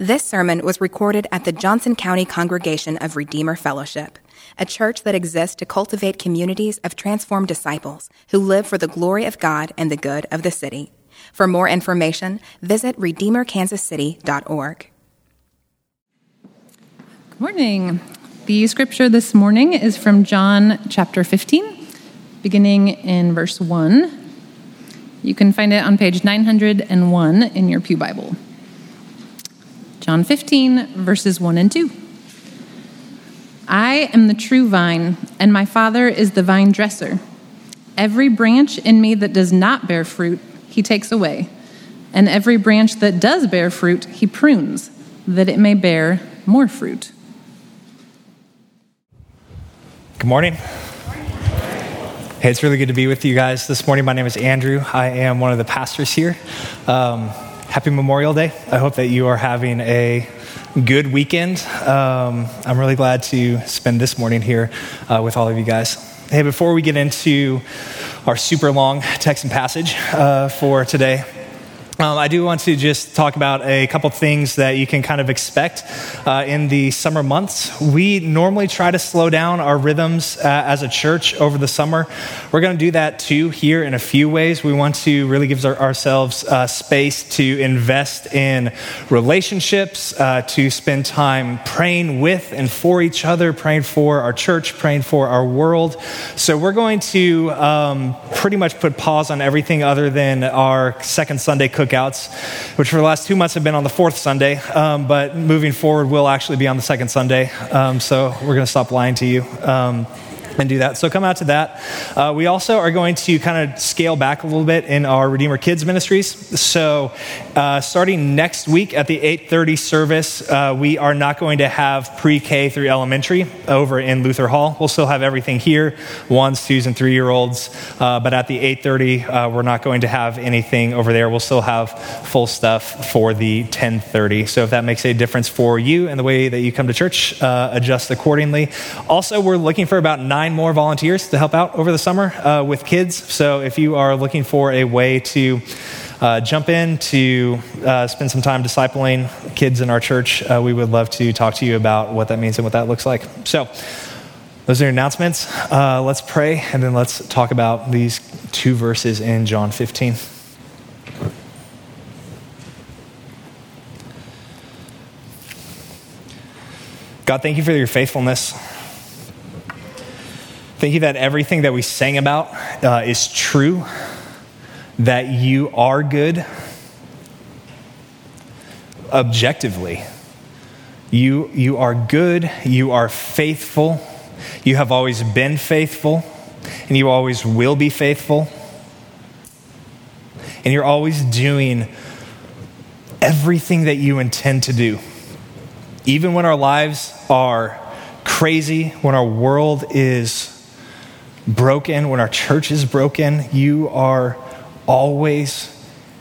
This sermon was recorded at the Johnson County Congregation of Redeemer Fellowship, a church that exists to cultivate communities of transformed disciples who live for the glory of God and the good of the city. For more information, visit redeemerkansascity.org. Good morning. The scripture this morning is from John chapter 15, beginning in verse 1. You can find it on page 901 in your Pew Bible. John 15, verses 1 and 2. I am the true vine, and my Father is the vine dresser. Every branch in me that does not bear fruit, he takes away. And every branch that does bear fruit, he prunes, that it may bear more fruit. Good morning. Hey, it's really good to be with you guys this morning. My name is Andrew. I am one of the pastors here. Um, happy Memorial Day. I hope that you are having a good weekend. Um, I'm really glad to spend this morning here uh, with all of you guys. Hey, before we get into our super long text and passage uh, for today, um, I do want to just talk about a couple things that you can kind of expect uh, in the summer months. We normally try to slow down our rhythms uh, as a church over the summer. We're going to do that too here in a few ways. We want to really give our, ourselves uh, space to invest in relationships, uh, to spend time praying with and for each other, praying for our church, praying for our world. So we're going to um, pretty much put pause on everything other than our second Sunday cook cookouts, which for the last two months have been on the fourth Sunday, um, but moving forward will actually be on the second Sunday. Um, so we're going to stop lying to you. And do that. So come out to that. Uh, we also are going to kind of scale back a little bit in our Redeemer Kids ministries. So uh, starting next week at the 8:30 service, uh, we are not going to have pre-K through elementary over in Luther Hall. We'll still have everything here, ones, twos, and three-year-olds. Uh, but at the 8:30, uh, we're not going to have anything over there. We'll still have full stuff for the 10:30. So if that makes a difference for you and the way that you come to church, uh, adjust accordingly. Also, we're looking for about nine more volunteers to help out over the summer uh, with kids. So if you are looking for a way to uh, jump in to uh, spend some time discipling kids in our church, uh, we would love to talk to you about what that means and what that looks like. So, those are your announcements. Uh, let's pray and then let's talk about these two verses in John 15. God, thank you for your faithfulness. Thank you that everything that we sang about uh, is true, that you are good objectively. You, you are good, you are faithful, you have always been faithful, and you always will be faithful. And you're always doing everything that you intend to do. Even when our lives are crazy, when our world is broken, when our church is broken, you are always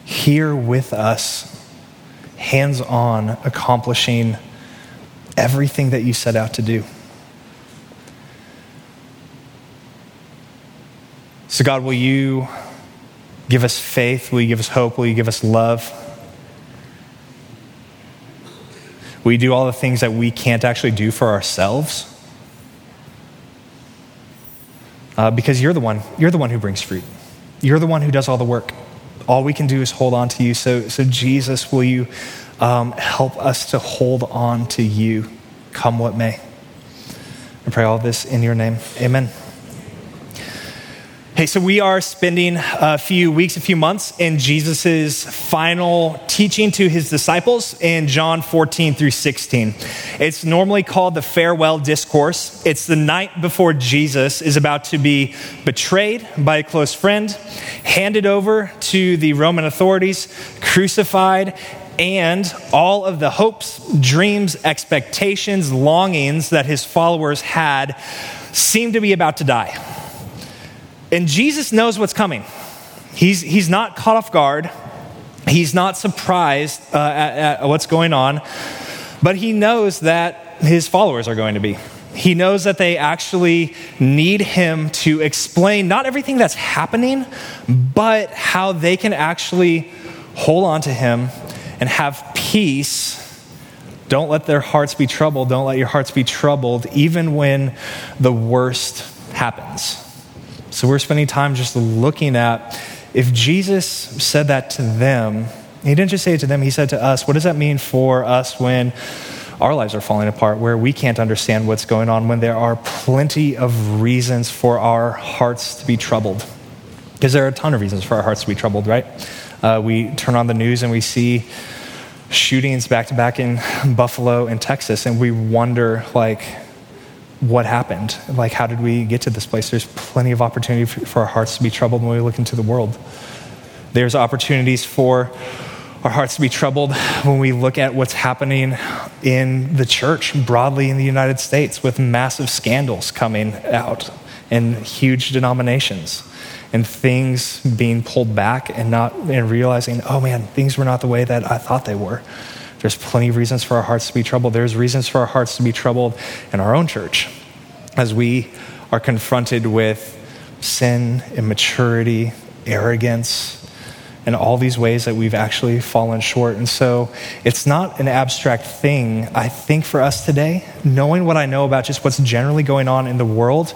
here with us, hands on, accomplishing everything that you set out to do. So, God, will you give us faith? Will you give us hope? Will you give us love? Will you do all the things that we can't actually do for ourselves? Uh, because you're the one you're the one who brings fruit. You're the one who does all the work. All we can do is hold on to you. So so jesus will you um, help us to hold on to you come what may? I pray all this in your name. Amen Hey, so we are spending a few weeks, a few months in Jesus' final teaching to his disciples in John 14 through 16. It's normally called the farewell discourse. It's the night before Jesus is about to be betrayed by a close friend, handed over to the Roman authorities, crucified, and all of the hopes, dreams, expectations, longings that his followers had seem to be about to die. And Jesus knows what's coming. He's, he's not caught off guard. He's not surprised uh, at, at what's going on, but he knows that his followers are going to be. He knows that they actually need him to explain not everything that's happening, but how they can actually hold on to him and have peace Don't let their hearts be troubled. Don't let your hearts be troubled, even when the worst happens. So we're spending time just looking at if Jesus said that to them, he didn't just say it to them, he said to us, what does that mean for us when our lives are falling apart, where we can't understand what's going on, when there are plenty of reasons for our hearts to be troubled? Because there are a ton of reasons for our hearts to be troubled, right? Uh, we turn on the news and we see shootings back to back in Buffalo and Texas, and we wonder, like, what happened? Like, how did we get to this place? There's plenty of opportunity for our hearts to be troubled when we look into the world. There's opportunities for our hearts to be troubled when we look at what's happening in the church broadly in the United States with massive scandals coming out and huge denominations and things being pulled back and not and realizing, oh man, things were not the way that I thought they were. There's plenty of reasons for our hearts to be troubled. There's reasons for our hearts to be troubled in our own church as we are confronted with sin, immaturity, arrogance, and all these ways that we've actually fallen short. And so it's not an abstract thing, I think, for us today, knowing what I know about just what's generally going on in the world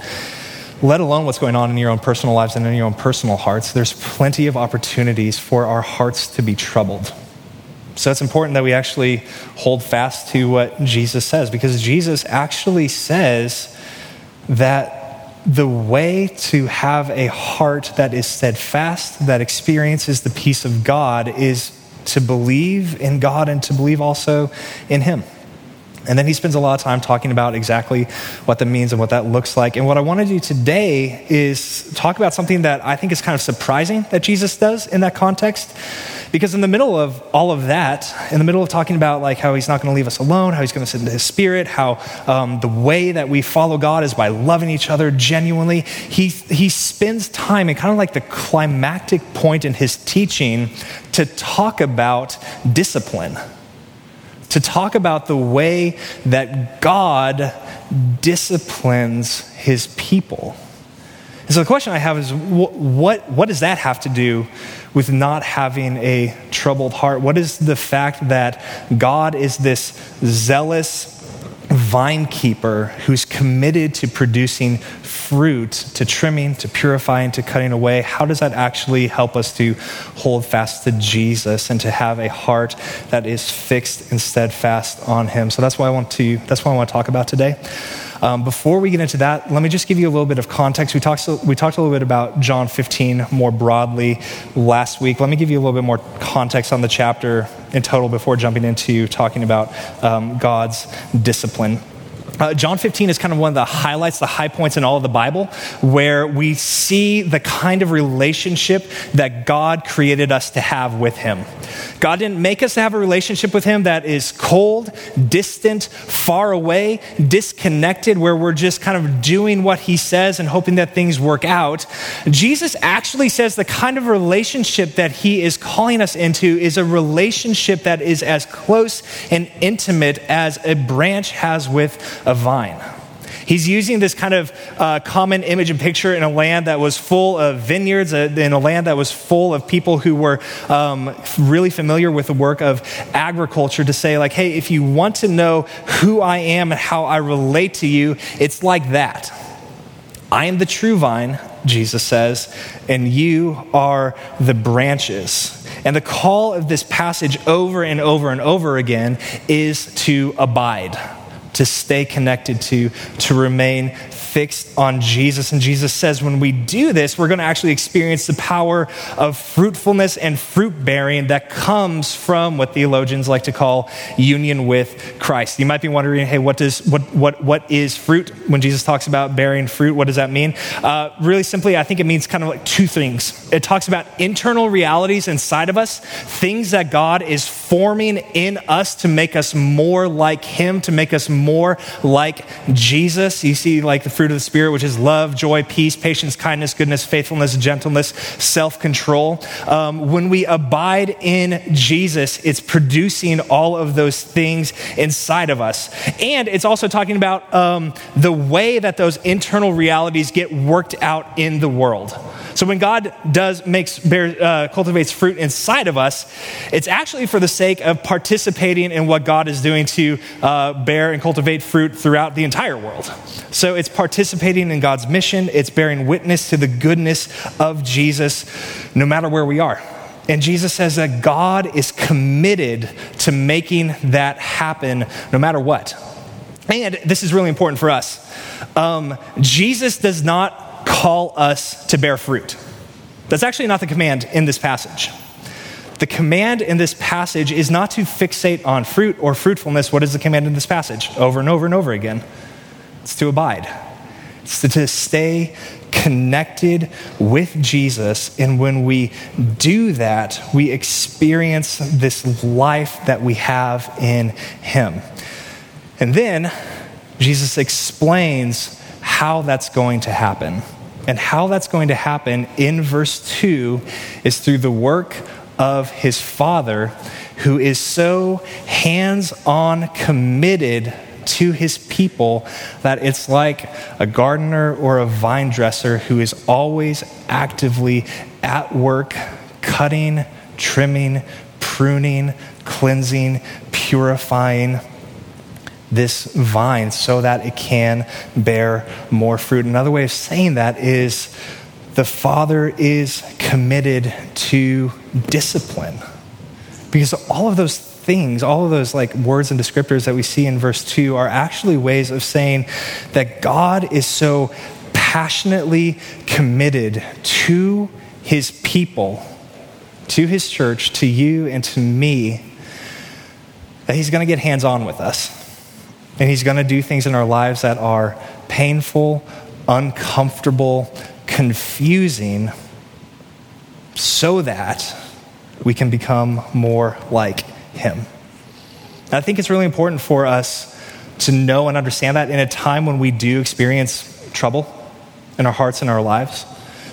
let alone what's going on in your own personal lives and in your own personal hearts, there's plenty of opportunities for our hearts to be troubled. So it's important that we actually hold fast to what Jesus says because Jesus actually says that the way to have a heart that is steadfast, that experiences the peace of God, is to believe in God and to believe also in Him. And then he spends a lot of time talking about exactly what that means and what that looks like. And what I want to do today is talk about something that I think is kind of surprising that Jesus does in that context. Because in the middle of all of that, in the middle of talking about like how he's not going to leave us alone, how he's going to send his spirit, how um, the way that we follow God is by loving each other genuinely, he, he spends time in kind of like the climactic point in his teaching to talk about discipline to talk about the way that God disciplines his people. And so the question I have is what, what does that have to do with not having a troubled heart? What is the fact that God is this zealous vine keeper who's committed to producing fruit, to trimming, to purifying, to cutting away, how does that actually help us to hold fast to Jesus and to have a heart that is fixed and steadfast on Him? So that's why I want to. That's what I want to talk about today. Um, before we get into that, let me just give you a little bit of context. We talked, we talked a little bit about John 15 more broadly last week. Let me give you a little bit more context on the chapter in total before jumping into talking about um, God's discipline. Uh, John 15 is kind of one of the highlights, the high points in all of the Bible, where we see the kind of relationship that God created us to have with Him. God didn't make us to have a relationship with Him that is cold, distant, far away, disconnected, where we're just kind of doing what He says and hoping that things work out. Jesus actually says the kind of relationship that He is calling us into is a relationship that is as close and intimate as a branch has with a vine. He's using this kind of uh, common image and picture in a land that was full of vineyards, uh, in a land that was full of people who were um, really familiar with the work of agriculture to say, like, hey, if you want to know who I am and how I relate to you, it's like that. I am the true vine, Jesus says, and you are the branches. And the call of this passage over and over and over again is to abide to stay connected to, to remain fixed on Jesus. And Jesus says when we do this, we're going to actually experience the power of fruitfulness and fruit bearing that comes from what theologians like to call union with Christ. You might be wondering, hey, what, does, what, what, what is fruit? When Jesus talks about bearing fruit, what does that mean? Uh, really simply, I think it means kind of like two things. It talks about internal realities inside of us, things that God is forming in us to make us more like Him, to make us more like Jesus. You see, like the fruit of the Spirit, which is love, joy, peace, patience, kindness, goodness, faithfulness, gentleness, self control. Um, when we abide in Jesus, it's producing all of those things inside of us. And it's also talking about um, the way that those internal realities get worked out in the world. So when God does makes bear, uh, cultivates fruit inside of us, it's actually for the sake of participating in what God is doing to uh, bear and cultivate fruit throughout the entire world. So it's participating in God's mission. It's bearing witness to the goodness of Jesus, no matter where we are. And Jesus says that God is committed to making that happen, no matter what. And this is really important for us. Um, Jesus does not call us to bear fruit. That's actually not the command in this passage. The command in this passage is not to fixate on fruit or fruitfulness. What is the command in this passage? Over and over and over again. It's to abide, it's to stay connected with Jesus. And when we do that, we experience this life that we have in Him. And then Jesus explains how that's going to happen. And how that's going to happen in verse 2 is through the work of his Father, who is so hands on committed to his people that it's like a gardener or a vine dresser who is always actively at work, cutting, trimming, pruning, cleansing, purifying this vine so that it can bear more fruit. Another way of saying that is the Father is committed to discipline. Because all of those things, all of those like words and descriptors that we see in verse 2 are actually ways of saying that God is so passionately committed to his people, to his church, to you and to me, that he's going to get hands on with us. And He's going to do things in our lives that are painful, uncomfortable, confusing, so that we can become more like Him. And I think it's really important for us to know and understand that in a time when we do experience trouble in our hearts and our lives,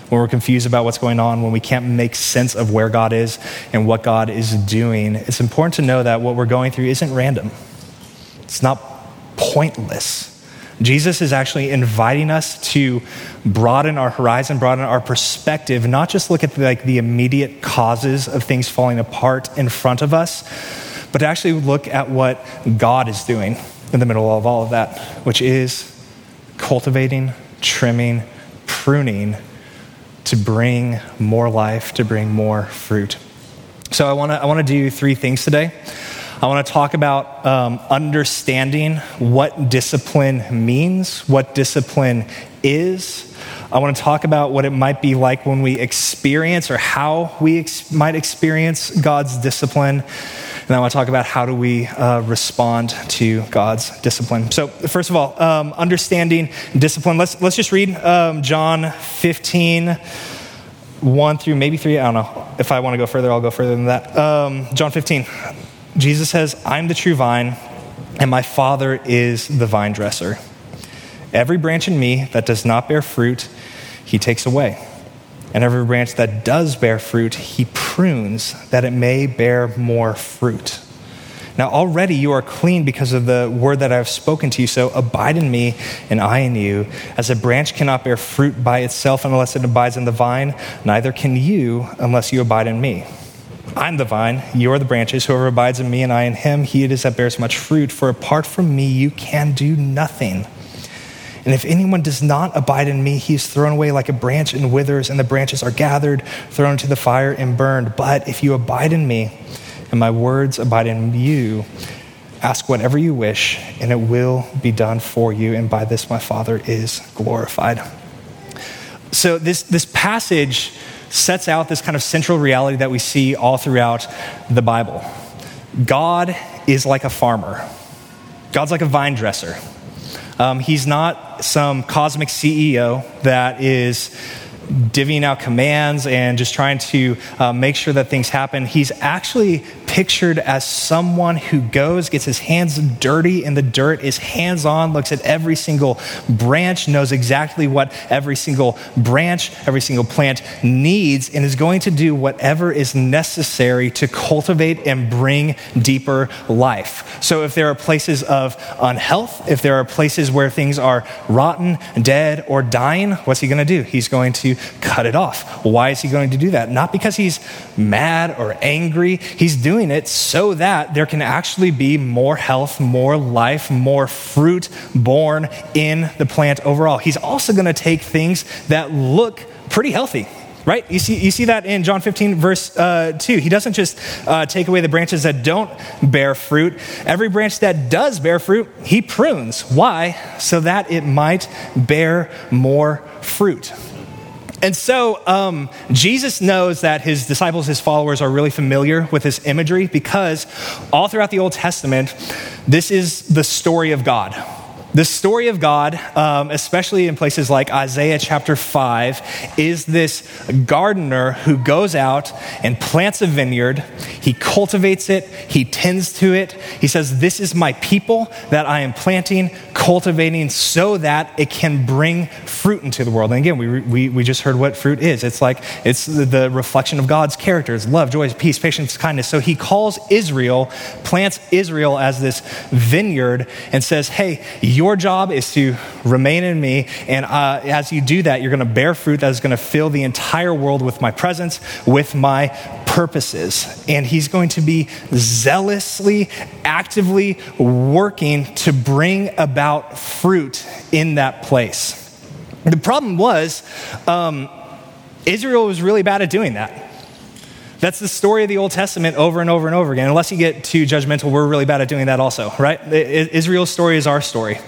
when we're confused about what's going on, when we can't make sense of where God is and what God is doing, it's important to know that what we're going through isn't random. It's not pointless. Jesus is actually inviting us to broaden our horizon, broaden our perspective, not just look at the, like the immediate causes of things falling apart in front of us, but to actually look at what God is doing in the middle of all of that, which is cultivating, trimming, pruning to bring more life, to bring more fruit. So I want to I want to do three things today. I want to talk about um, understanding what discipline means, what discipline is. I want to talk about what it might be like when we experience or how we ex- might experience God's discipline. And I want to talk about how do we uh, respond to God's discipline. So, first of all, um, understanding discipline. Let's, let's just read um, John 15, 1 through maybe 3. I don't know. If I want to go further, I'll go further than that. Um, John 15. Jesus says, I'm the true vine, and my Father is the vine dresser. Every branch in me that does not bear fruit, he takes away. And every branch that does bear fruit, he prunes that it may bear more fruit. Now, already you are clean because of the word that I have spoken to you. So abide in me, and I in you. As a branch cannot bear fruit by itself unless it abides in the vine, neither can you unless you abide in me. I'm the vine, you are the branches. Whoever abides in me and I in him, he it is that bears much fruit. For apart from me, you can do nothing. And if anyone does not abide in me, he is thrown away like a branch and withers, and the branches are gathered, thrown into the fire, and burned. But if you abide in me, and my words abide in you, ask whatever you wish, and it will be done for you. And by this my Father is glorified. So, this, this passage sets out this kind of central reality that we see all throughout the Bible. God is like a farmer, God's like a vine dresser. Um, he's not some cosmic CEO that is divvying out commands and just trying to uh, make sure that things happen. He's actually pictured as someone who goes, gets his hands dirty in the dirt, is hands on, looks at every single branch, knows exactly what every single branch, every single plant needs, and is going to do whatever is necessary to cultivate and bring deeper life. So if there are places of unhealth, if there are places where things are rotten, dead, or dying, what's he going to do? He's going to cut it off. Why is he going to do that? Not because he's mad or angry. He's doing it so that there can actually be more health, more life, more fruit born in the plant overall. He's also going to take things that look pretty healthy right? You see, you see that in John 15, verse uh, 2. He doesn't just uh, take away the branches that don't bear fruit. Every branch that does bear fruit, he prunes. Why? So that it might bear more fruit. And so um, Jesus knows that his disciples, his followers, are really familiar with this imagery because all throughout the Old Testament, this is the story of God. The story of God, um, especially in places like Isaiah chapter 5, is this gardener who goes out and plants a vineyard. He cultivates it, he tends to it. He says, This is my people that I am planting, cultivating, so that it can bring fruit into the world. And again, we, we, we just heard what fruit is it's like it's the, reflection of God's characters love, joy, peace, patience, kindness. So he calls Israel, plants Israel as this vineyard, and says, Hey, your job is to remain in me. And uh, as you do that, you're going to bear fruit that is going to fill the entire world with my presence, with my purposes. And he's going to be zealously, actively working to bring about fruit in that place. The problem was, um, Israel was really bad at doing that. That's the story of the Old Testament over and over and over again. Unless you get too judgmental, we're really bad at doing that also, right? Israel's story is our story.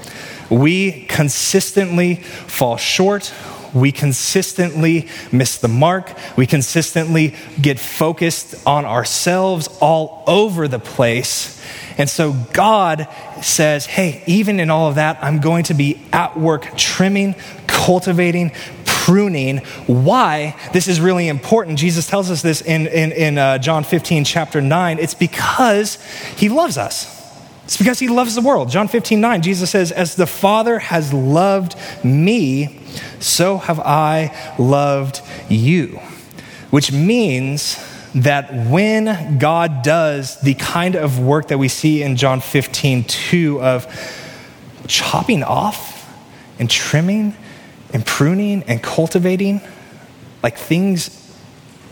We consistently fall short. We consistently miss the mark. We consistently get focused on ourselves all over the place. And so God says, hey, even in all of that, I'm going to be at work trimming, cultivating, pruning. Why this is really important, Jesus tells us this in, in, in uh, John 15, chapter 9. It's because he loves us. It's because he loves the world. John 15, 9, Jesus says, As the Father has loved me, so have I loved you. Which means that when God does the kind of work that we see in John 15, 2 of chopping off and trimming and pruning and cultivating, like things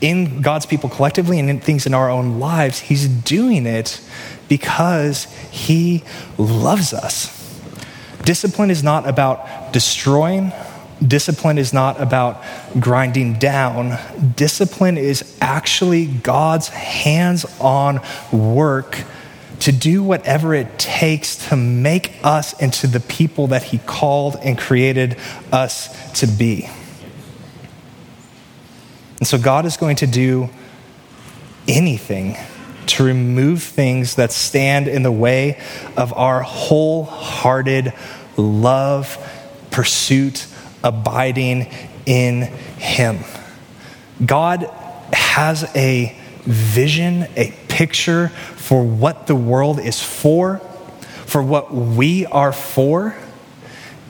in God's people collectively and in things in our own lives, He's doing it because He loves us. Discipline is not about destroying, discipline is not about grinding down. Discipline is actually God's hands on work to do whatever it takes to make us into the people that He called and created us to be. And so God is going to do anything to remove things that stand in the way of our wholehearted love, pursuit, abiding in Him. God has a vision, a picture for what the world is for, for what we are for.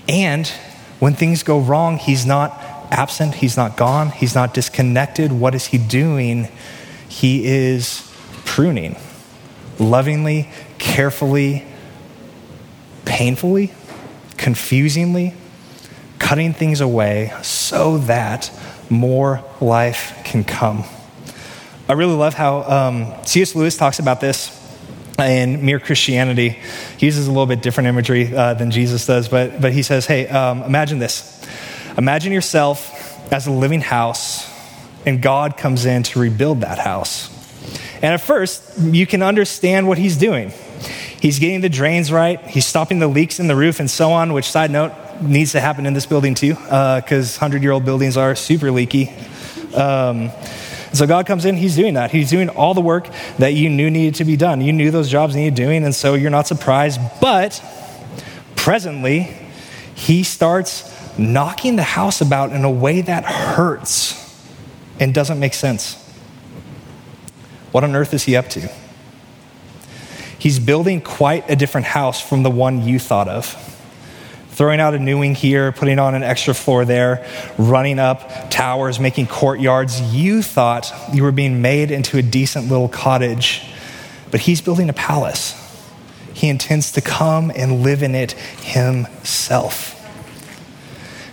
And when things go wrong, He's not absent, He's not gone, He's not disconnected. What is He doing? He is pruning lovingly, carefully, painfully, confusingly, cutting things away so that more life can come. I really love how um, C.S. Lewis talks about this in Mere Christianity. He uses a little bit different imagery uh, than Jesus does, but, but he says, hey, um, imagine this. Imagine yourself as a living house, and God comes in to rebuild that house. And at first, you can understand what he's doing. He's getting the drains right, he's stopping the leaks in the roof, and so on, which, side note, needs to happen in this building too, because uh, 100 year old buildings are super leaky. Um, so God comes in, He's doing that. He's doing all the work that you knew needed to be done. You knew those jobs needed doing, and so you're not surprised. But presently, He starts knocking the house about in a way that hurts and doesn't make sense. What on earth is he up to? He's building quite a different house from the one you thought of. Throwing out a new wing here, putting on an extra floor there, running up towers, making courtyards. You thought you were being made into a decent little cottage, but he's building a palace. He intends to come and live in it himself.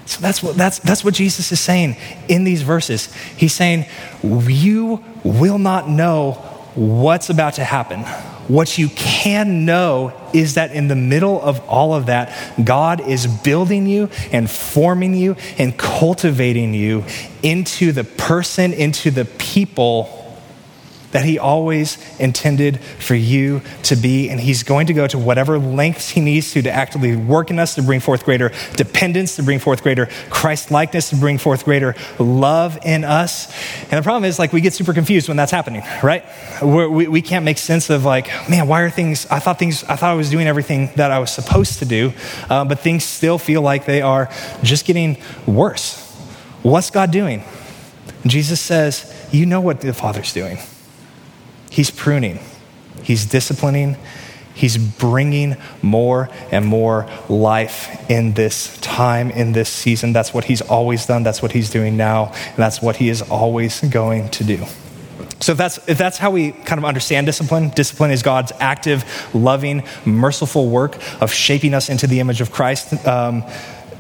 So that's what, that's, that's what Jesus is saying in these verses. He's saying, You will not know what's about to happen. What you can know is that in the middle of all of that, God is building you and forming you and cultivating you into the person, into the people that He always intended for you to be. And He's going to go to whatever lengths He needs to to actively work in us to bring forth greater dependence, to bring forth greater Christ likeness, to bring forth greater love in us. And the problem is, like, we get super confused when that's happening, right? We're, we we can't make sense of, like, man, why are things, I thought things, I thought I was doing everything that I was supposed to do, uh, but things still feel like they are just getting worse. What's God doing? Jesus says, You know what the Father's doing. He's pruning, He's disciplining, He's bringing more and more life in this time, in this season. That's what He's always done. That's what He's doing now. And that's what He is always going to do. So if that's, if that's how we kind of understand discipline, discipline is God's active, loving, merciful work of shaping us into the image of Christ. Um,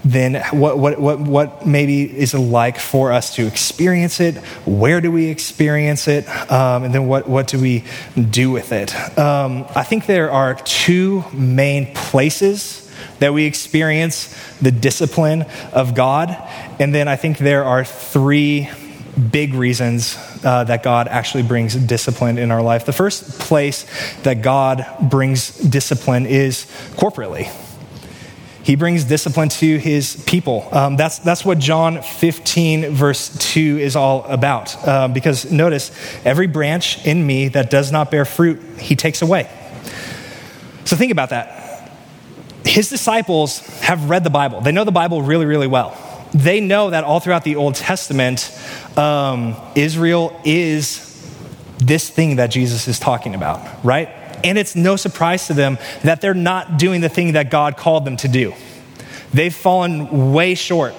then what, what, what, what maybe is it like for us to experience it? Where do we experience it? Um, and then what, what do we do with it? Um, I think there are two main places that we experience the discipline of God. And then I think there are three big reasons uh, that God actually brings discipline in our life. The first place that God brings discipline is corporately. He brings discipline to his people. Um, that's, that's what John 15, verse 2 is all about. Uh, because notice, every branch in me that does not bear fruit, he takes away. So think about that. His disciples have read the Bible, they know the Bible really, really well. They know that all throughout the Old Testament, um, Israel is this thing that Jesus is talking about, right? And it's no surprise to them that they're not doing the thing that God called them to do. They've fallen way short.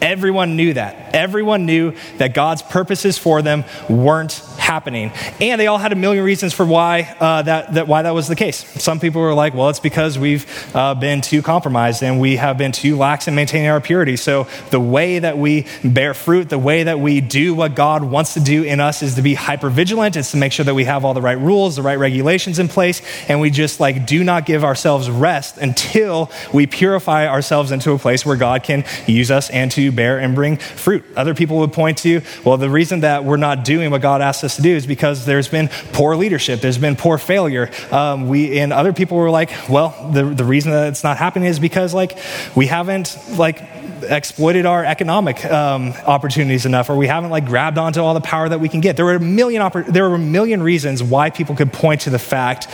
Everyone knew that. Everyone knew that God's purposes for them weren't happening. And they all had a million reasons for why, uh, that, that, why that was the case. Some people were like, well, it's because we've uh, been too compromised and we have been too lax in maintaining our purity. So the way that we bear fruit, the way that we do what God wants to do in us is to be hyper vigilant. It's to make sure that we have all the right rules, the right regulations in place, and we just like do not give ourselves rest until we purify ourselves into a place where God can use us and to bear and bring fruit. Other people would point to, well, the reason that we're not doing what God asked us to do is because there's been poor leadership, there's been poor failure. Um, we and other people were like, well, the the reason that it's not happening is because like we haven't like exploited our economic um, opportunities enough, or we haven't like grabbed onto all the power that we can get. There were a million oppor- there were a million reasons why people could point to the fact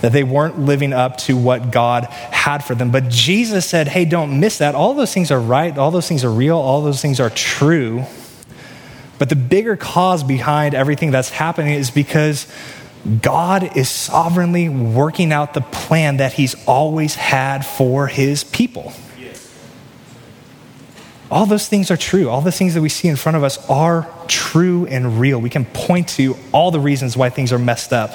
that they weren't living up to what God had for them. But Jesus said, "Hey, don't miss that. All those things are right. All those things are real. All those things are true." But the bigger cause behind everything that's happening is because God is sovereignly working out the plan that He's always had for His people. All those things are true. All the things that we see in front of us are true and real. We can point to all the reasons why things are messed up.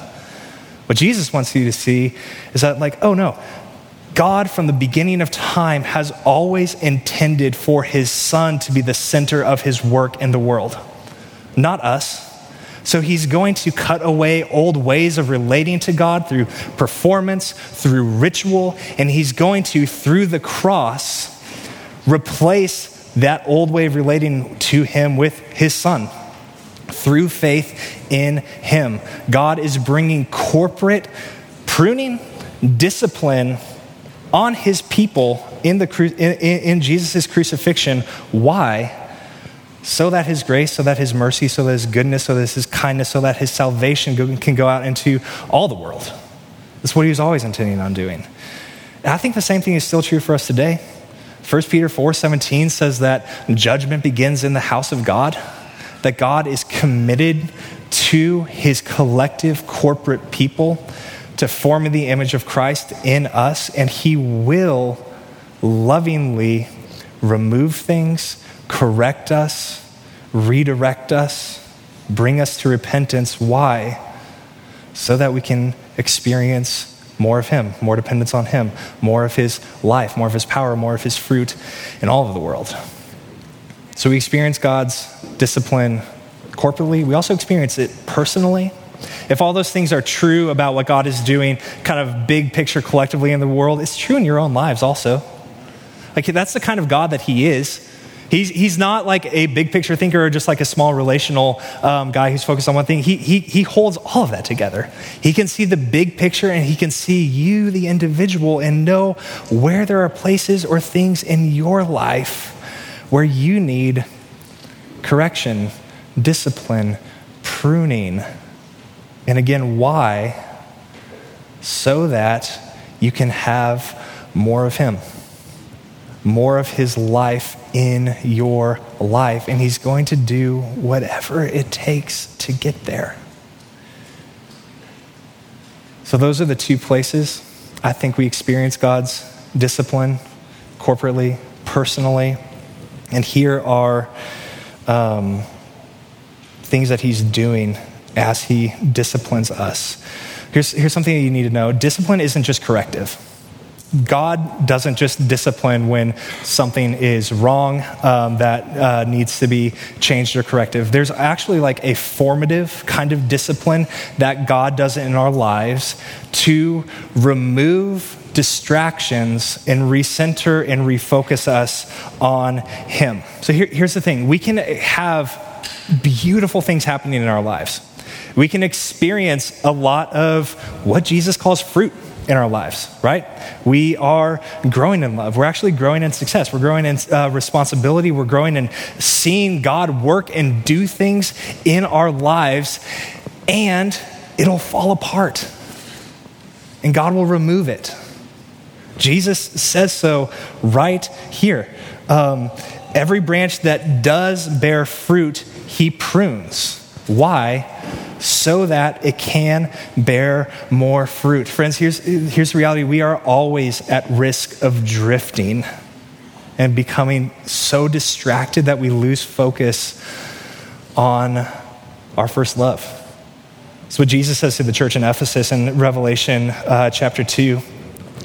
What Jesus wants you to see is that, like, oh no, God, from the beginning of time, has always intended for his son to be the center of his work in the world not us. So he's going to cut away old ways of relating to God through performance, through ritual, and he's going to, through the cross, replace that old way of relating to him with his son through faith in him. God is bringing corporate pruning, discipline on his people in, the, in, in Jesus' crucifixion. Why? So that his grace, so that his mercy, so that his goodness, so that his kindness, so that his salvation can go out into all the world. That's what he was always intending on doing. And I think the same thing is still true for us today. 1 Peter 4:17 says that judgment begins in the house of God, that God is committed to his collective corporate people to form the image of Christ in us, and He will lovingly remove things, correct us, redirect us, bring us to repentance. Why? So that we can experience more of Him, more dependence on Him, more of His life, more of His power, more of His fruit in all of the world. So we experience God's discipline corporately, we also experience it personally. If all those things are true about what God is doing, kind of big picture collectively in the world, it's true in your own lives also. Like, that's the kind of God that He is. He's, he's not like a big picture thinker or just like a small relational um, guy who's focused on one thing. He, he, he holds all of that together. He can see the big picture and he can see you, the individual, and know where there are places or things in your life where you need correction, discipline, pruning. And again, why? So that you can have more of Him more of his life in your life, and he's going to do whatever it takes to get there. So, those are the two places I think we experience God's discipline corporately, personally. And here are um, things that he's doing as he disciplines us. Here's, here's something that you need to know discipline isn't just corrective. God doesn't just discipline when something is wrong um, that uh, needs to be changed or corrective. There's actually like a formative kind of discipline that God does in our lives to remove distractions and recenter and refocus us on Him. So here, here's the thing we can have beautiful things happening in our lives. We can experience a lot of what Jesus calls fruit in our lives, right? We are growing in love. We're actually growing in success. We're growing in uh, responsibility. We're growing in seeing God work and do things in our lives, and it'll fall apart. And God will remove it. Jesus says so right here. Um, every branch that does bear fruit, he prunes. Why? So that it can bear more fruit. Friends, here's, here's the reality we are always at risk of drifting and becoming so distracted that we lose focus on our first love. It's what Jesus says to the church in Ephesus in Revelation uh, chapter 2.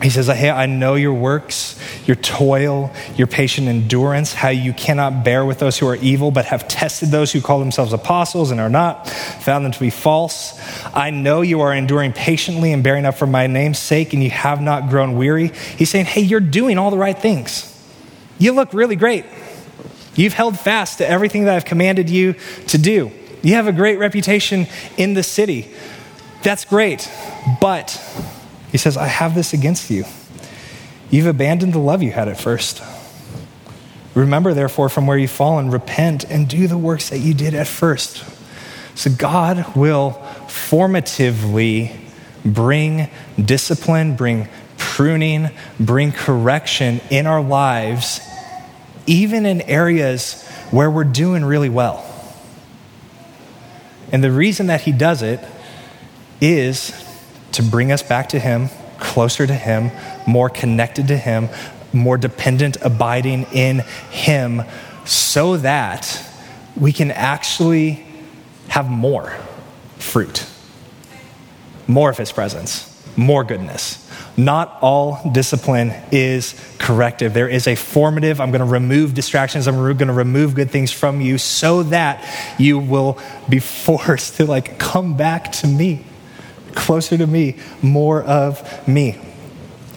He says, Hey, I know your works, your toil, your patient endurance, how you cannot bear with those who are evil, but have tested those who call themselves apostles and are not, found them to be false. I know you are enduring patiently and bearing up for my name's sake, and you have not grown weary. He's saying, Hey, you're doing all the right things. You look really great. You've held fast to everything that I've commanded you to do. You have a great reputation in the city. That's great. But he says, I have this against you. You've abandoned the love you had at first. Remember, therefore, from where you've fallen, repent and do the works that you did at first. So God will formatively bring discipline, bring pruning, bring correction in our lives, even in areas where we're doing really well. And the reason that He does it is to bring us back to Him, closer to Him, more connected to Him, more dependent, abiding in Him, so that we can actually have more fruit, more of His presence, more goodness. Not all discipline is corrective. There is a formative, I'm going to remove distractions, I'm going to remove good things from you so that you will be forced to like come back to me closer to me, more of me.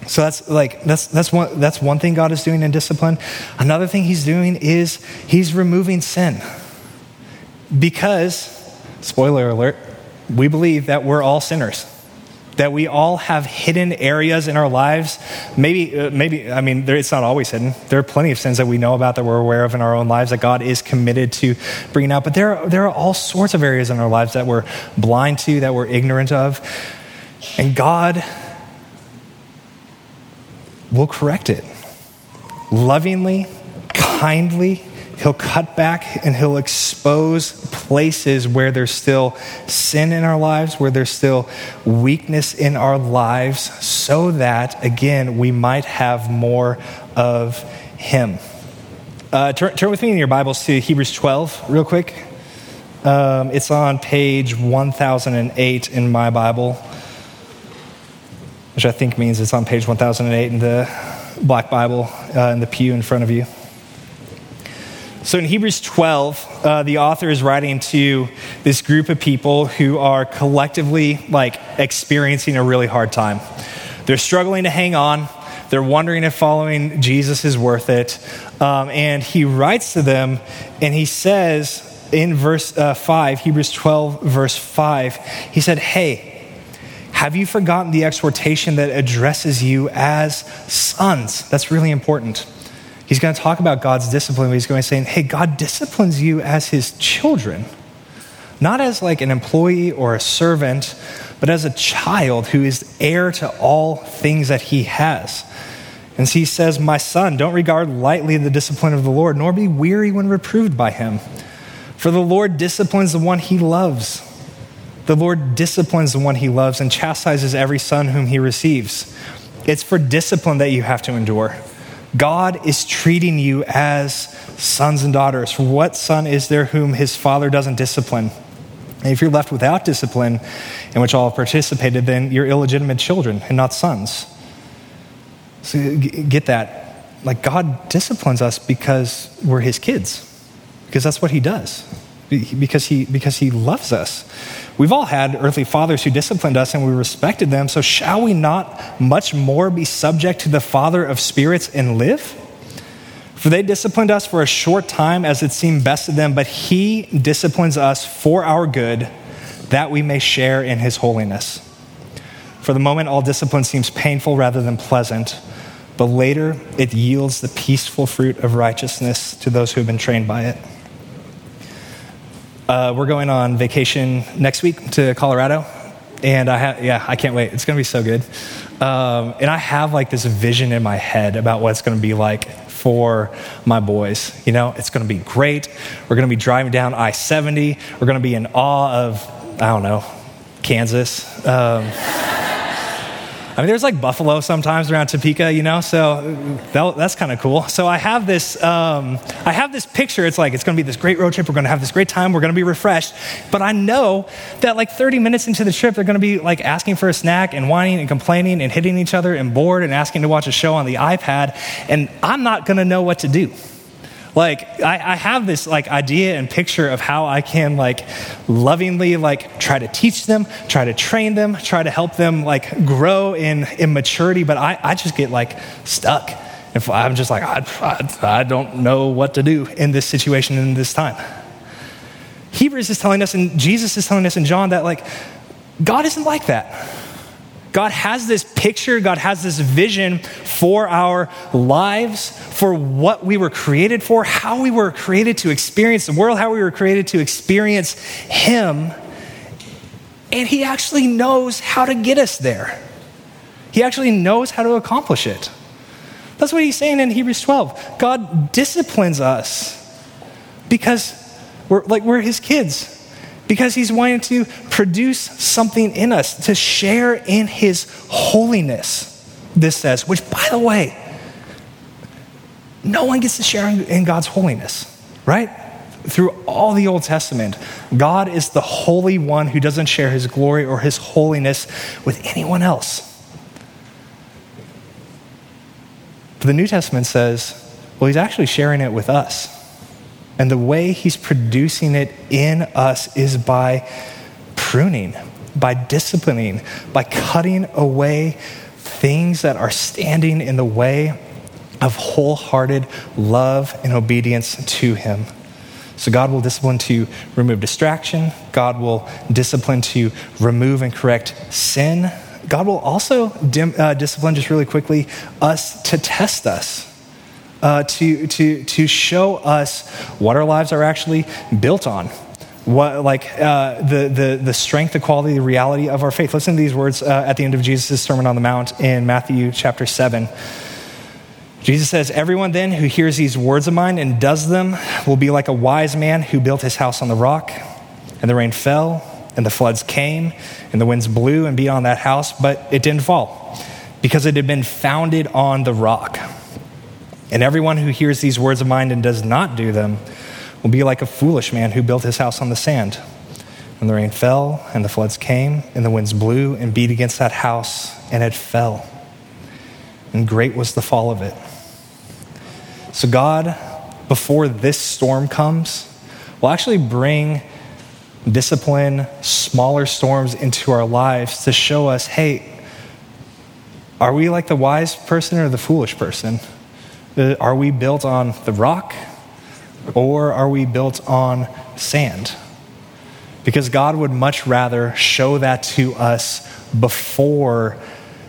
So that's like that's that's one that's one thing God is doing in discipline. Another thing he's doing is he's removing sin. Because spoiler alert, we believe that we're all sinners that we all have hidden areas in our lives. Maybe, uh, maybe I mean, there, it's not always hidden. There are plenty of sins that we know about that we're aware of in our own lives that God is committed to bringing out. But there are, there are all sorts of areas in our lives that we're blind to, that we're ignorant of. And God will correct it lovingly, kindly, He'll cut back and he'll expose places where there's still sin in our lives, where there's still weakness in our lives, so that, again, we might have more of him. Uh, turn, turn, with me in your Bibles to Hebrews 12, real quick. Um, it's on page 1008 in my Bible, which I think means it's on page 1008 in the Black Bible uh, in the pew in front of you. So in Hebrews 12, uh, the author is writing to this group of people who are collectively like experiencing a really hard time. They're struggling to hang on. They're wondering if following Jesus is worth it. Um, and he writes to them and he says in verse uh, 5, Hebrews 12, verse 5, he said, Hey, have you forgotten the exhortation that addresses you as sons? That's really important. He's going to talk about God's discipline, but he's going to say, hey, God disciplines you as his children, not as like an employee or a servant, but as a child who is heir to all things that he has. And he says, My son, don't regard lightly the discipline of the Lord, nor be weary when reproved by him. For the Lord disciplines the one he loves. The Lord disciplines the one he loves and chastises every son whom he receives. It's for discipline that you have to endure. God is treating you as sons and daughters. What son is there whom his father doesn't discipline? And if you're left without discipline, in which all have participated, then you're illegitimate children and not sons. So get that. Like God disciplines us because we're his kids, because that's what he does, because he, because he loves us. We've all had earthly fathers who disciplined us and we respected them, so shall we not much more be subject to the Father of spirits and live? For they disciplined us for a short time as it seemed best to them, but he disciplines us for our good, that we may share in his holiness. For the moment, all discipline seems painful rather than pleasant, but later it yields the peaceful fruit of righteousness to those who have been trained by it. Uh, we're going on vacation next week to Colorado, and I yeah, I can't wait. It's gonna be so good. Um, and I have like this vision in my head about what it's gonna be like for my boys. You know, it's gonna be great. We're gonna be driving down I seventy. We're gonna be in awe of I don't know Kansas. Um, I mean, there's like buffalo sometimes around Topeka, you know, so that, that's kind of cool. So I have this, um, I have this picture. It's like it's going to be this great road trip. We're going to have this great time. We're going to be refreshed. But I know that like 30 minutes into the trip, they're going to be like asking for a snack and whining and complaining and hitting each other and bored and asking to watch a show on the iPad. And I'm not going to know what to do like I, I, have this like idea and picture of how i can like lovingly like try to teach them try to train them try to help them like grow in, in maturity but I, I just get like stuck. If i'm just like I, I, I don't know what to do in this situation in this time. Hebrews is telling us and jesus is telling us in john that like god isn't like that God has this picture, God has this vision for our lives, for what we were created for, how we were created to experience the world, how we were created to experience Him. And He actually knows how to get us there. He actually knows how to accomplish it. That's what He's saying in Hebrews 12. God disciplines us because we're like we're His kids because he's wanting to produce something in us to share in his holiness, this says, which, by the way, no one gets to share in God's holiness, right? Through all the Old Testament, God is the holy one who doesn't share his glory or his holiness with anyone else. But the New Testament says, well, he's actually sharing it with us. And the way he's producing it in us is by pruning, by disciplining, by cutting away things that are standing in the way of wholehearted love and obedience to him. So, God will discipline to remove distraction. God will discipline to remove and correct sin. God will also dim, uh, discipline, just really quickly, us to test us uh, to, to, to show us what our lives are actually built on. What, like uh, the, the, the strength, the quality, the reality of our faith. Listen to these words uh, at the end of Jesus' Sermon on the Mount in Matthew chapter 7. Jesus says, Everyone then who hears these words of mine and does them will be like a wise man who built his house on the rock, and the rain fell, and the floods came, and the winds blew and beat on that house, but it didn't fall, because it had been founded on the rock. And everyone who hears these words of mine and does not do them will be like a foolish man who built his house on the sand. And the rain fell, and the floods came, and the winds blew and beat against that house, and it fell. And great was the fall of it. So, God, before this storm comes, will actually bring discipline, smaller storms into our lives to show us hey, are we like the wise person or the foolish person? Uh, are we built on the rock or are we built on sand? Because God would much rather show that to us before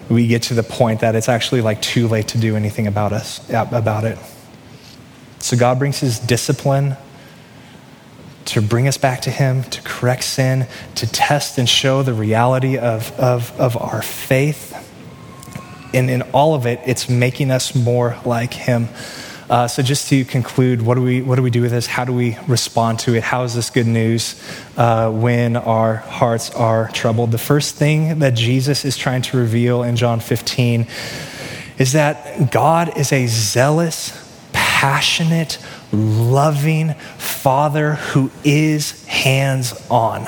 we get to the point that it's actually like too late to do anything about us about it. So God brings his discipline to bring us back to him, to correct sin, to test and show the reality of, of, of our faith and in all of it, it's making us more like Him. Uh, so, just to conclude, what do, we, what do we do with this? How do we respond to it? How is this good news uh, when our hearts are troubled? The first thing that Jesus is trying to reveal in John 15 is that God is a zealous, passionate, loving Father who is hands on.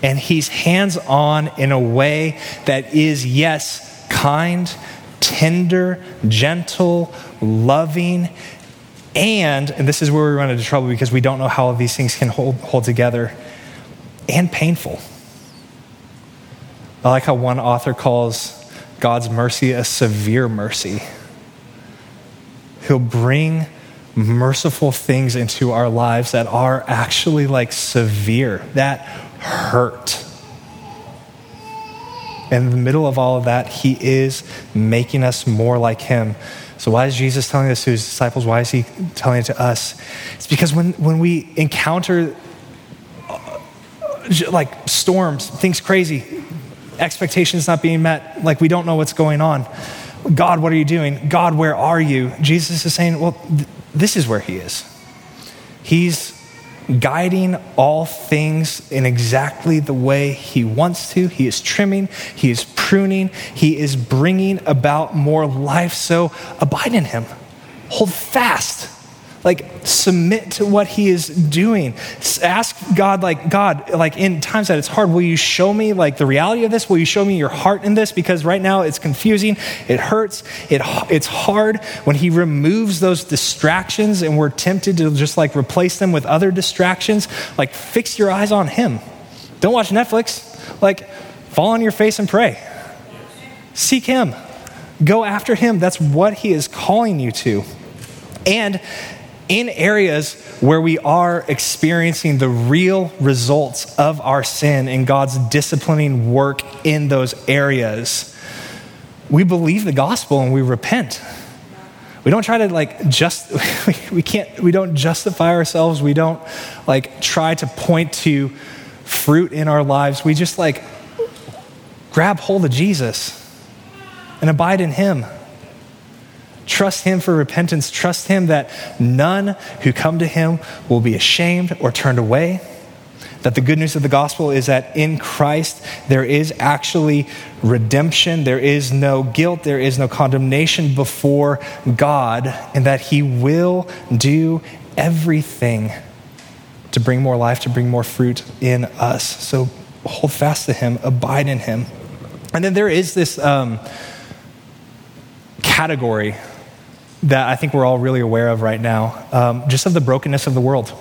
And He's hands on in a way that is, yes, kind, tender, gentle, loving, and, and this is where we run into trouble because we don't know how all these things can hold, hold together, and painful. I like how one author calls God's mercy a severe mercy. He'll bring merciful things into our lives that are actually like severe, that hurt in the middle of all of that, he is making us more like him. So, why is Jesus telling this to his disciples? Why is he telling it to us? It's because when, when we encounter uh, like storms, things crazy, expectations not being met, like we don't know what's going on. God, what are you doing? God, where are you? Jesus is saying, well, th- this is where he is. He's guiding all things in exactly the way He wants to. He is trimming, He is pruning, He is bringing about more life. So abide in Him, hold fast like submit to what he is doing. Ask god like god like in times that it's hard will you show me like the reality of this? Will you show me your heart in this? Because right now it's confusing it hurts it, it's hard. When he removes those distractions and we're tempted to just like replace them with other distractions like fix your eyes on him. Don't watch netflix. Like fall on your face and pray. Seek him. Go after him. That's what he is calling you to. And in areas where we are experiencing the real results of our sin and God's disciplining work in those areas, we believe the gospel and we repent. We don't try to like just we can't we don't justify ourselves. We don't like try to point to fruit in our lives. We just like grab hold of Jesus and abide in him. Trust Him for repentance. Trust Him that none who come to Him will be ashamed or turned away. That the good news of the gospel is that in Christ there is actually redemption, there is no guilt, there is no condemnation before God, and that He will do everything to bring more life, to bring more fruit in us. So hold fast to Him, abide in Him. And then there is this um, category that I think we're all really aware of right now, um, just of the brokenness of the world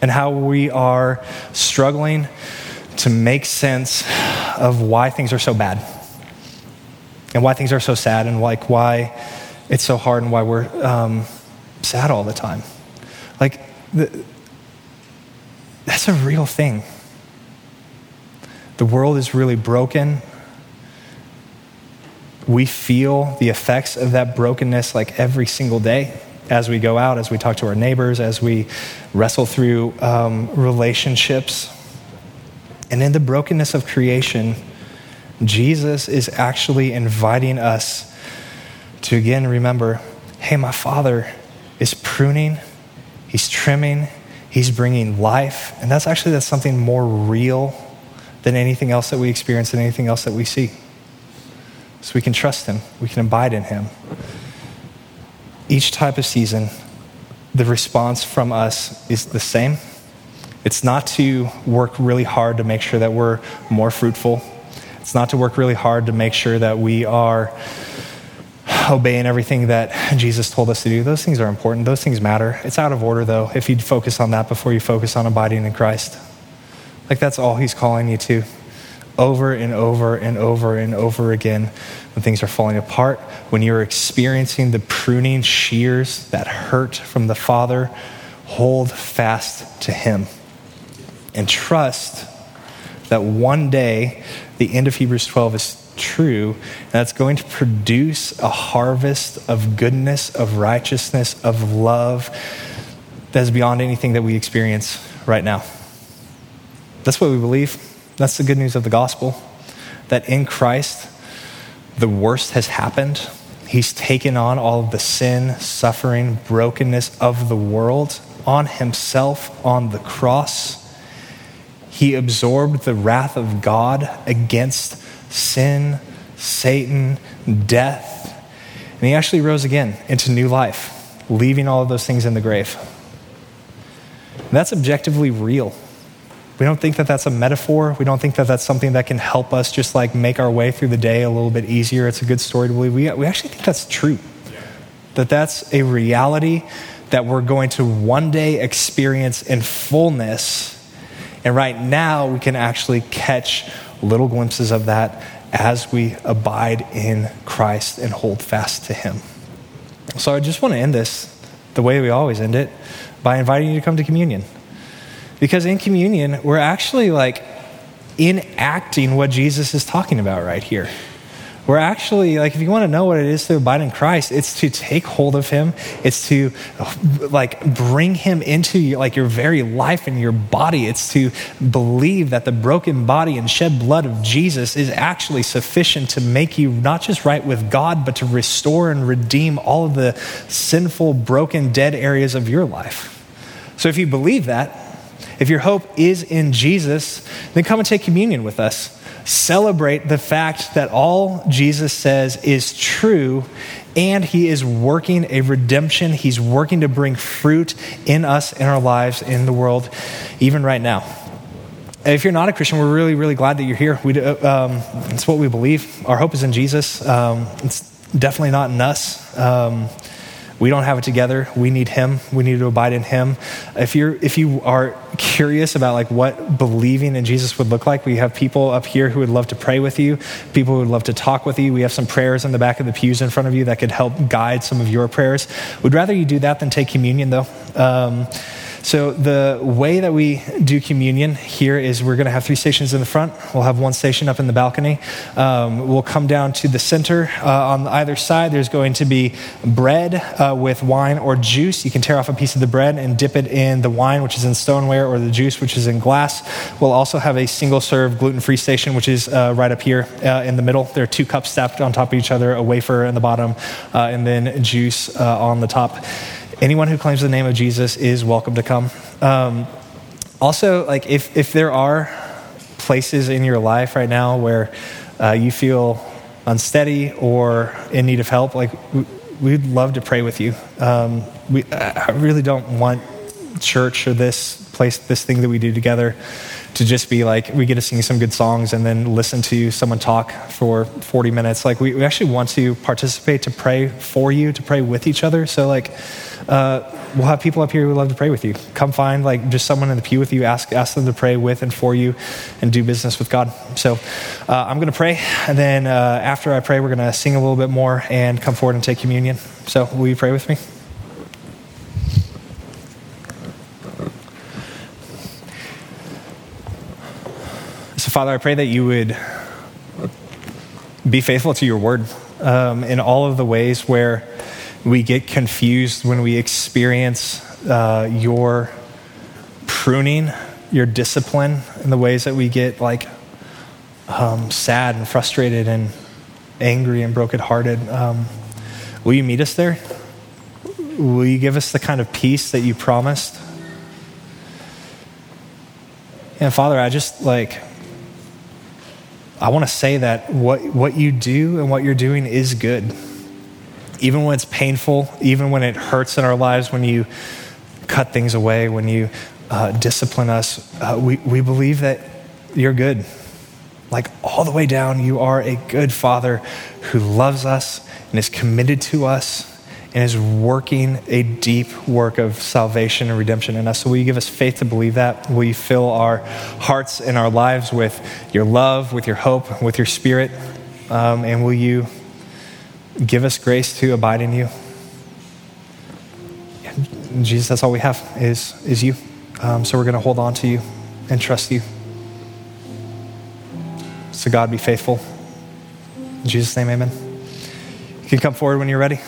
and how we are struggling to make sense of why things are so bad and why things are so sad and like why it's so hard and why we're um, sad all the time. Like, the, that's a real thing. The world is really broken we feel the effects of that brokenness like every single day as we go out, as we talk to our neighbors, as we wrestle through um, relationships. And in the brokenness of creation, Jesus is actually inviting us to again remember hey, my Father is pruning, He's trimming, He's bringing life. And that's actually that's something more real than anything else that we experience and anything else that we see. So we can trust Him, we can abide in Him. Each type of season, the response from us is the same. It's not to work really hard to make sure that we're more fruitful. It's not to work really hard to make sure that we are obeying everything that Jesus told us to do. Those things are important. Those things matter. It's out of order, though, if you focus on that before you focus on abiding in Christ. Like, that's all He's calling you to over and over and over and over again when things are falling apart, when you're experiencing the pruning shears that hurt from the Father, hold fast to Him and trust that one day the end of Hebrews 12 is true, and that's going to produce a harvest of goodness, of righteousness, of love that is beyond anything that we experience right now. That's what we believe. That's the good news of the gospel that in Christ, the worst has happened. He's taken on all of the sin, suffering, brokenness of the world on himself on the cross. He absorbed the wrath of God against sin, Satan, death. And he actually rose again into new life, leaving all of those things in the grave. And that's objectively real. We don't think that that's a metaphor. We don't think that that's something that can help us just like make our way through the day a little bit easier. It's a good story to believe. We, we actually think that's true. That that's a reality that we're going to one day experience in fullness. And right now, we can actually catch little glimpses of that as we abide in Christ and hold fast to Him. So I just want to end this the way we always end it by inviting you to come to communion. Because in communion, we're actually like enacting what Jesus is talking about right here. We're actually, like, if you want to know what it is to abide in Christ, it's to take hold of Him. It's to, like, bring Him into, your, like, your very life and your body. It's to believe that the broken body and shed blood of Jesus is actually sufficient to make you not just right with God, but to restore and redeem all of the sinful, broken, dead areas of your life. So if you believe that, if your hope is in Jesus, then come and take communion with us celebrate the fact that all Jesus says is true and he is working a redemption. He's working to bring fruit in us, in our lives, in the world, even right now. If you're not a Christian, we're really, really glad that you're here. We, um, it's what we believe. Our hope is in Jesus. Um, it's definitely not in us. Um, we don't have it together. We need Him. We need to abide in Him. If you're if you are curious about like what believing in Jesus would look like, we have people up here who would love to pray with you. People who would love to talk with you. We have some prayers in the back of the pews in front of you that could help guide some of your prayers. We'd rather you do that than take communion, though. Um, so, the way that we do communion here is we're going to have three stations in the front. We'll have one station up in the balcony. Um, we'll come down to the center. Uh, on either side, there's going to be bread uh, with wine or juice. You can tear off a piece of the bread and dip it in the wine, which is in stoneware, or the juice, which is in glass. We'll also have a single serve gluten free station, which is uh, right up here uh, in the middle. There are two cups stacked on top of each other, a wafer in the bottom, uh, and then juice uh, on the top anyone who claims the name of Jesus is welcome to come. Um, also, like if, if there are places in your life right now where uh, you feel unsteady or in need of help, like we'd love to pray with you. Um, we, I really don't want church or this place, this thing that we do together to just be like we get to sing some good songs and then listen to someone talk for 40 minutes like we, we actually want to participate to pray for you to pray with each other so like uh, we'll have people up here who would love to pray with you. Come find like just someone in the pew with you. Ask ask them to pray with and for you and do business with god. So uh, i'm going to pray and then uh, after i pray we're going to sing a little bit more and come forward and take communion. So will you pray with me? So, Father, I pray that you would be faithful to your word um, in all of the ways where we get confused when we experience uh, your pruning, your discipline, in the ways that we get like um, sad and frustrated and angry and brokenhearted. Um, Will you meet us there? Will you give us the kind of peace that you promised? And Father, I just like, I want to say that what, what you do and what you're doing is good. Even when it's painful, even when it hurts in our lives, when you cut things away, when you uh, discipline us, uh, we, we believe that you're good. Like all the way down, you are a good father who loves us and is committed to us and is working a deep work of salvation and redemption in us. So, will you give us faith to believe that? Will you fill our hearts and our lives with your love, with your hope, with your spirit? Um, and will you give us grace to abide in you? And Jesus, that's all we have is, is you. Um, so, we're going to hold on to you and trust you. So, God, be faithful. In Jesus' name, amen. You can come forward when you're ready.